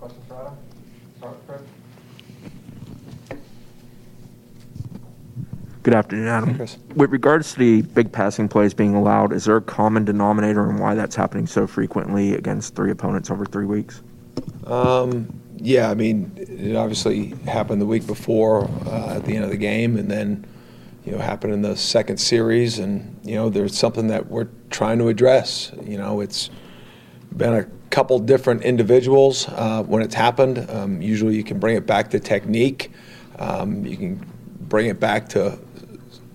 Okay, questions for Adam? Start with Chris. Good afternoon, Adam. With regards to the big passing plays being allowed, is there a common denominator in why that's happening so frequently against three opponents over three weeks? Um, yeah, I mean, it obviously happened the week before uh, at the end of the game, and then you know happened in the second series, and you know there's something that we're trying to address. You know, it's been a couple different individuals uh, when it's happened. Um, usually, you can bring it back to technique. Um, you can bring it back to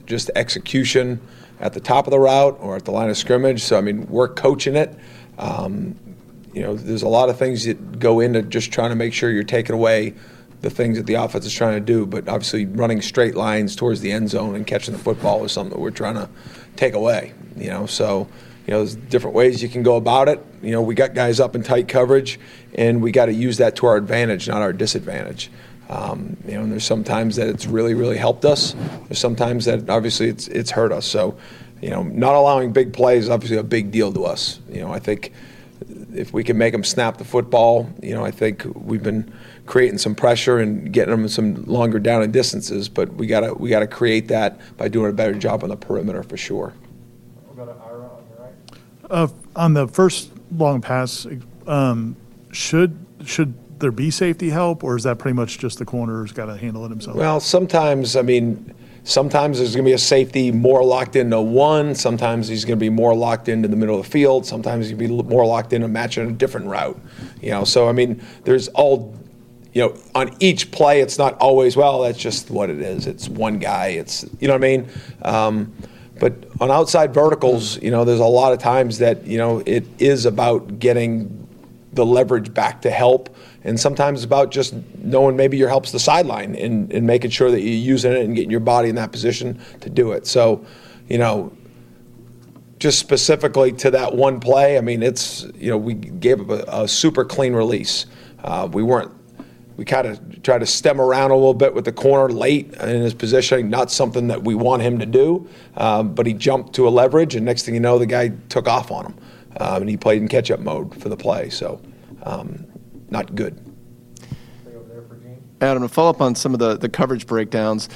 just execution at the top of the route or at the line of scrimmage. So I mean, we're coaching it. Um, you know, there's a lot of things that go into just trying to make sure you're taking away the things that the offense is trying to do. But obviously, running straight lines towards the end zone and catching the football is something that we're trying to take away. You know, so you know, there's different ways you can go about it. You know, we got guys up in tight coverage, and we got to use that to our advantage, not our disadvantage. Um, you know, and there's sometimes that it's really, really helped us. There's sometimes that obviously it's it's hurt us. So, you know, not allowing big plays is obviously a big deal to us. You know, I think if we can make them snap the football, you know, I think we've been creating some pressure and getting them some longer down and distances. But we gotta we gotta create that by doing a better job on the perimeter for sure. We'll go to Ira on your right. Uh, on the first long pass, um, should should there be safety help, or is that pretty much just the corner's got to handle it himself? Well, sometimes I mean, sometimes there's going to be a safety more locked into one. Sometimes he's going to be more locked into the middle of the field. Sometimes to be more locked into matching a different route. You know, so I mean, there's all. You know, on each play, it's not always well. That's just what it is. It's one guy. It's you know what I mean. Um, but on outside verticals, you know, there's a lot of times that you know it is about getting the leverage back to help, and sometimes about just knowing maybe your help's the sideline and, and making sure that you're using it and getting your body in that position to do it. So, you know, just specifically to that one play, I mean, it's you know we gave a, a super clean release. Uh, we weren't. We kind of tried to stem around a little bit with the corner late in his positioning, not something that we want him to do. Um, but he jumped to a leverage, and next thing you know, the guy took off on him, um, and he played in catch-up mode for the play. So, um, not good. Stay over there for Adam, to follow up on some of the, the coverage breakdowns,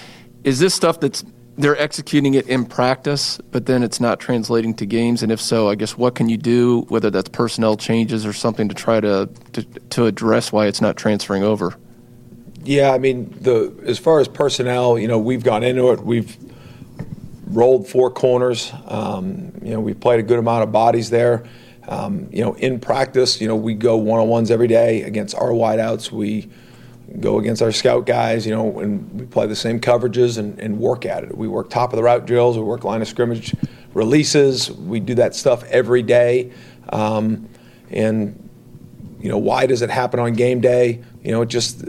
is this stuff that's they're executing it in practice, but then it's not translating to games? And if so, I guess what can you do, whether that's personnel changes or something, to try to to, to address why it's not transferring over? Yeah, I mean, the as far as personnel, you know, we've gone into it. We've rolled four corners. Um, you know, we've played a good amount of bodies there. Um, you know, in practice, you know, we go one on ones every day against our wideouts. We go against our scout guys, you know, and we play the same coverages and, and work at it. We work top of the route drills. We work line of scrimmage releases. We do that stuff every day. Um, and you know, why does it happen on game day? You know, it just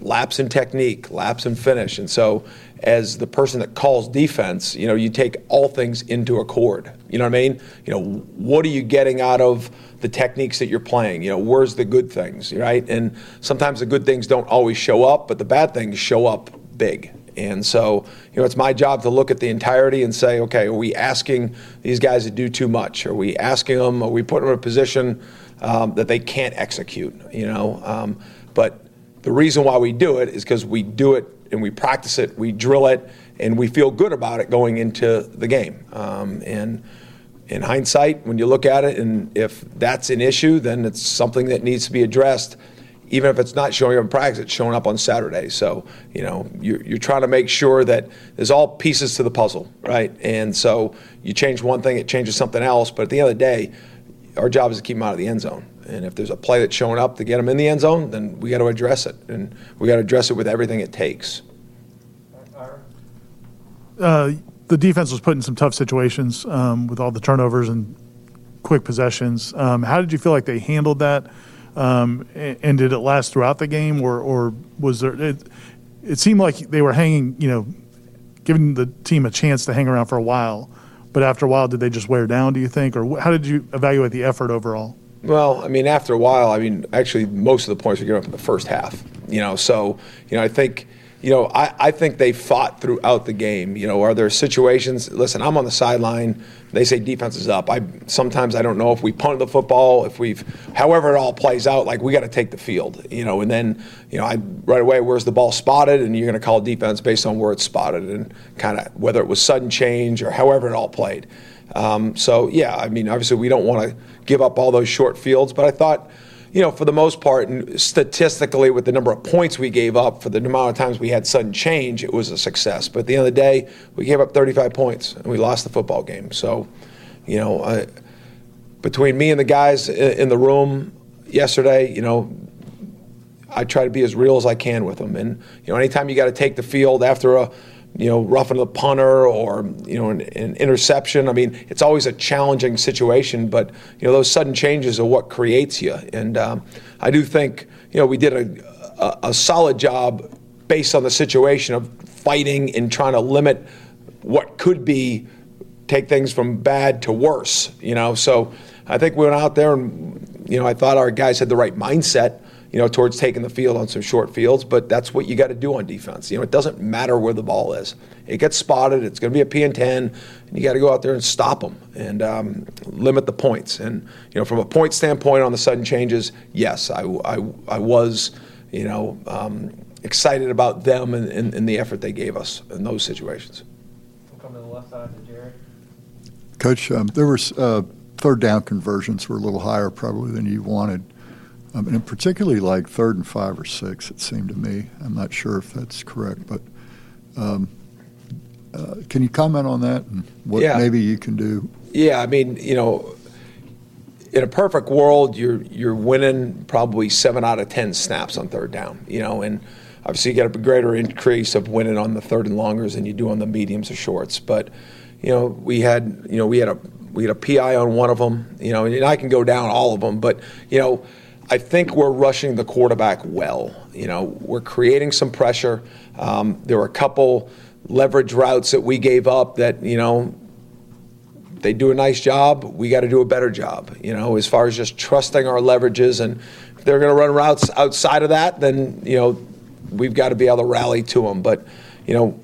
lapse in technique, lapse in finish. And so, as the person that calls defense, you know, you take all things into accord. You know what I mean? You know, what are you getting out of the techniques that you're playing? You know, where's the good things, right? And sometimes the good things don't always show up, but the bad things show up big. And so, you know, it's my job to look at the entirety and say, okay, are we asking these guys to do too much? Are we asking them? Are we putting them in a position um, that they can't execute? You know, um, but the reason why we do it is because we do it and we practice it, we drill it, and we feel good about it going into the game. Um, and in hindsight, when you look at it, and if that's an issue, then it's something that needs to be addressed. Even if it's not showing up in practice, it's showing up on Saturday. So, you know, you're, you're trying to make sure that there's all pieces to the puzzle, right? And so you change one thing, it changes something else. But at the end of the day, our job is to keep them out of the end zone. And if there's a play that's showing up to get them in the end zone, then we got to address it. And we got to address it with everything it takes. Uh, the defense was put in some tough situations um, with all the turnovers and quick possessions. Um, how did you feel like they handled that? Um, and, did it last throughout the game, or, or was there? It, it seemed like they were hanging, you know, giving the team a chance to hang around for a while. But after a while, did they just wear down? Do you think, or how did you evaluate the effort overall? Well, I mean, after a while, I mean, actually, most of the points were given up in the first half. You know, so you know, I think you know, I, I think they fought throughout the game. You know, are there situations? Listen, I'm on the sideline. They say defense is up. I sometimes I don't know if we punted the football, if we've, however it all plays out. Like we got to take the field. You know, and then you know, I right away, where's the ball spotted, and you're going to call defense based on where it's spotted and kind of whether it was sudden change or however it all played. Um, so yeah, I mean, obviously we don't want to give up all those short fields, but I thought you know, for the most part, and statistically, with the number of points we gave up for the amount of times we had sudden change, it was a success. But at the end of the day, we gave up 35 points and we lost the football game. So, you know, I, between me and the guys in the room yesterday, you know, I try to be as real as I can with them. And, you know, anytime you got to take the field after a you know, roughing the punter or, you know, an, an, interception. I mean, it's always a challenging situation, but, you know, those sudden changes are what creates you. And um, I do think, you know, we did a, a, a, solid job based on the situation of fighting and trying to limit what could be, take things from bad to worse, you know. So I think we went out there and, you know, I thought our guys had the right mindset you know, towards taking the field on some short fields. But that's what you got to do on defense. You know, it doesn't matter where the ball is. It gets spotted. It's going to be a P and ten, and you got to go out there and stop them and um, limit the points. And you know, from a point standpoint on the sudden changes, yes, I, I, I was, you know, um, excited about them and, and, and, the effort they gave us in those situations. We'll come to the left side to Jared. Coach, um, there was uh, third down conversions were a little higher probably than you wanted. I mean, particularly like third and five or six, it seemed to me. I'm not sure if that's correct, but um, uh, can you comment on that and what yeah. maybe you can do? Yeah, I mean, you know, in a perfect world, you're you're winning probably seven out of ten snaps on third down. You know, and obviously you get a greater increase of winning on the third and longers than you do on the mediums or shorts. But you know, we had you know we had a we had a PI on one of them. You know, and I can go down all of them, but you know I think we're rushing the quarterback well. You know, we're creating some pressure. Um, there were a couple leverage routes that we gave up that, you know, they do a nice job. We got to do a better job, you know, as far as just trusting our leverages. And if they're going to run routes outside of that, then, you know, we've got to be able to rally to them. But, you know,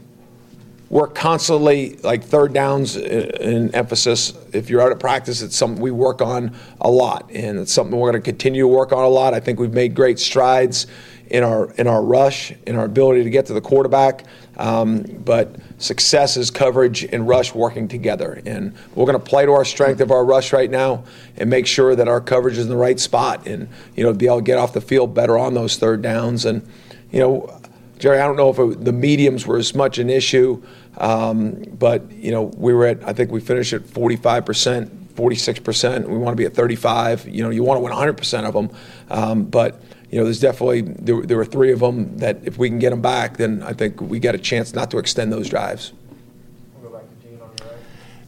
we're constantly like third downs in emphasis. If you're out of practice, it's something we work on a lot, and it's something we're going to continue to work on a lot. I think we've made great strides in our in our rush, in our ability to get to the quarterback. Um, but success is coverage and rush working together, and we're going to play to our strength of our rush right now, and make sure that our coverage is in the right spot, and you know be able to get off the field better on those third downs, and you know. Jerry, I don't know if it, the mediums were as much an issue. Um, but you know, we were at I think we finished at 45 percent, 46 percent. We want to be at 35. You know, you want to win 100 percent of them, um, but you know, there's definitely there, there were three of them that if we can get them back, then I think we got a chance not to extend those drives. We'll go back to Gene on your right.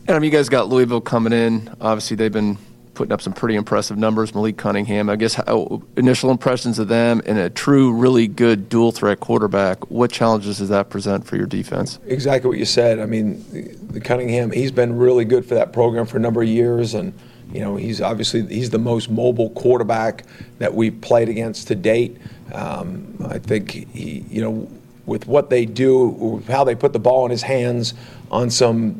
And I mean, you guys got Louisville coming in. Obviously, they've been putting up some pretty impressive numbers. Malik Cunningham, I guess, how, initial impressions of them and a true, really good dual threat quarterback. What challenges does that present for your defense? Exactly what you said. I mean, the Cunningham, he's been really good for that program for a number of years, and you know, he's obviously he's the most mobile quarterback that we've played against to date. Um, I think he, you know, with what they do, how they put the ball in his hands on some,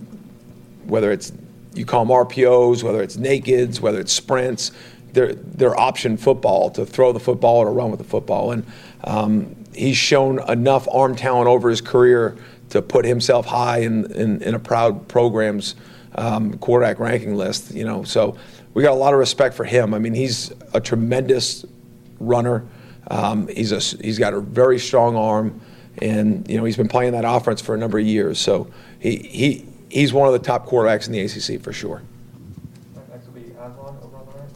whether it's you call them RPOs, whether it's nakeds, whether it's sprints, they're, they're option football to throw the football or to run with the football. And um, he's shown enough arm talent over his career to put himself high in, in, in a proud program's um, quarterback ranking list. You know, so we got a lot of respect for him. I mean, he's a tremendous runner. Um, he's a, he's got a very strong arm, and you know he's been playing that offense for a number of years. So he, he he's one of the top quarterbacks in the ACC for sure. Next will be Aswan over on the right.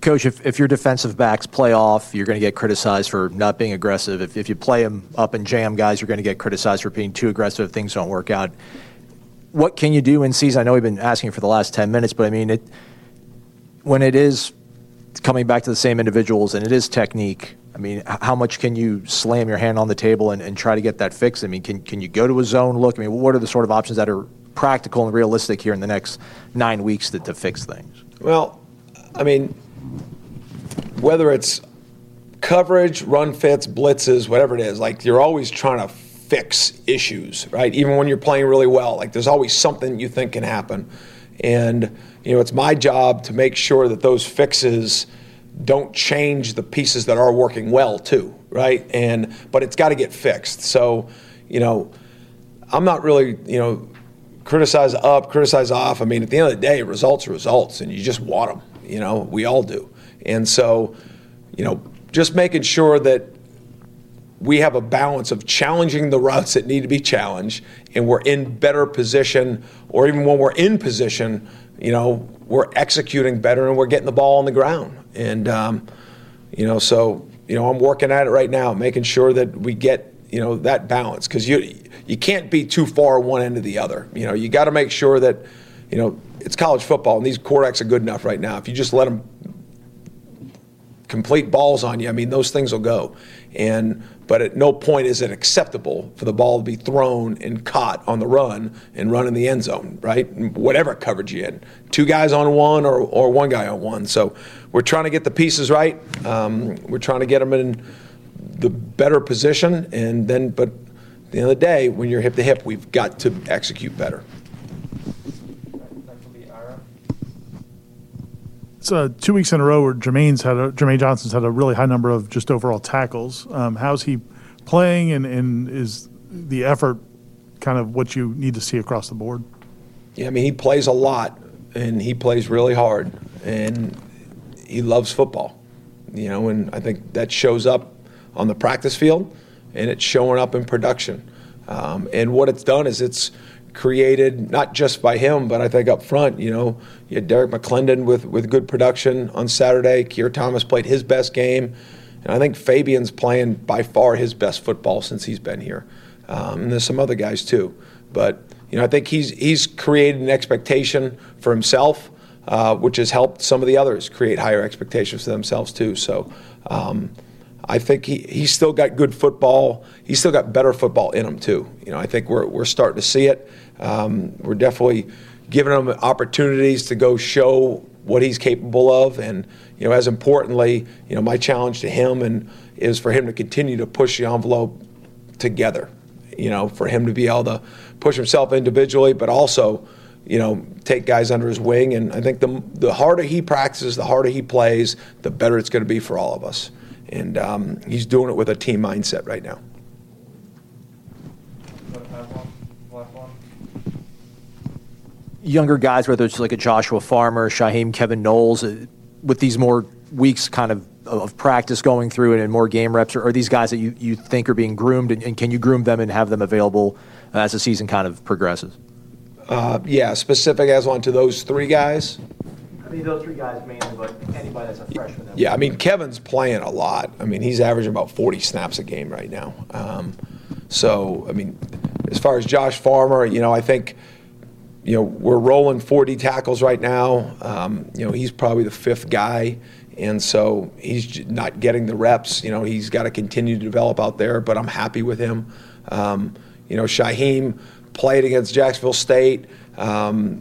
Coach, if, if your defensive backs play off, you're going to get criticized for not being aggressive. If, if you play them up and jam guys, you're going to get criticized for being too aggressive if things don't work out. What can you do in season? I know we've been asking for the last 10 minutes, but I mean, it when it is coming back to the same individuals and it is technique, I mean, how much can you slam your hand on the table and, and try to get that fixed? I mean, can, can you go to a zone look? I mean, what are the sort of options that are practical and realistic here in the next nine weeks to, to fix things? Well, I mean, whether it's coverage, run fits, blitzes, whatever it is, like you're always trying to fix issues, right? Even when you're playing really well, like there's always something you think can happen. And, you know, it's my job to make sure that those fixes don't change the pieces that are working well too, right? And but it's got to get fixed. So, you know, I'm not really, you know, criticize up, criticize off. I mean, at the end of the day, results are results, and you just want them. You know, we all do. And so, you know, just making sure that we have a balance of challenging the routes that need to be challenged, and we're in better position, or even when we're in position, you know, we're executing better and we're getting the ball on the ground. And, um, you know, so, you know, I'm working at it right now, making sure that we get, you know, that balance because you, you can't be too far one end or the other. You know, you got to make sure that, you know, it's college football and these quarterbacks are good enough right now. If you just let them complete balls on you, I mean, those things will go. And but at no point is it acceptable for the ball to be thrown and caught on the run and run in the end zone, right? Whatever coverage you in, two guys on one or, or one guy on one. So we're trying to get the pieces right. Um, we're trying to get them in the better position, and then but the end of the day, when you're hip to hip, we've got to execute better. Next will be Ira. It's uh, two weeks in a row where Jermaine's had a, Jermaine Johnson's had a really high number of just overall tackles. Um, how's he playing, and, and is the effort kind of what you need to see across the board? Yeah, I mean, he plays a lot and he plays really hard and he loves football, you know, and I think that shows up on the practice field and it's showing up in production. Um, and what it's done is it's created not just by him, but I think up front, you know, you had Derrick McLendon with, with good production on Saturday. Keir Thomas played his best game. And I think Fabien's playing by far his best football since he's been here. Um, and there's some other guys too. But, you know, I think he's, he's created an expectation for himself, uh, which has helped some of the others create higher expectations for themselves too. So um, I think he, he's still got good football. He's still got better football in him too. You know, I think we're, we're starting to see it. Um, we're definitely giving him opportunities to go show what he's capable of. And, you know, as importantly, you know, my challenge to him and is for him to continue to push the envelope together. You know, for him to be able to push himself individually, but also, you know, take guys under his wing. And I think the the harder he practices, the harder he plays, the better it's going to be for all of us. And um, he's doing it with a team mindset right now. Go to Aswan. Last one. younger guys, whether it's like a Joshua Farmer, Shaheem, Kevin Knowles, uh, with these more weeks kind of of practice going through and, and more game reps, are, these guys that you, you think are being groomed, and, and can you groom them and have them available as the season kind of progresses? Uh, yeah, specific as one to those three guys. Those three guys mainly, but anybody that's a freshman. Yeah, I mean Kevin's playing a lot. I mean he's averaging about 40 snaps a game right now. Um, so I mean, as far as Josh Farmer, you know, I think you know we're rolling 40 tackles right now. Um, you know, he's probably the fifth guy, and so he's not getting the reps. You know, he's got to continue to develop out there. But I'm happy with him. Um, you know, Shaheem played against Jacksonville State. Um,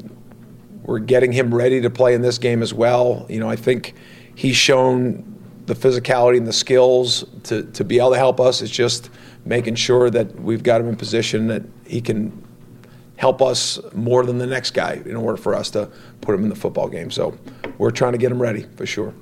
we're getting him ready to play in this game as well. You know, I think he's shown the physicality and the skills to, to be able to help us. It's just making sure that we've got him in position that he can help us more than the next guy in order for us to put him in the football game. So we're trying to get him ready for sure.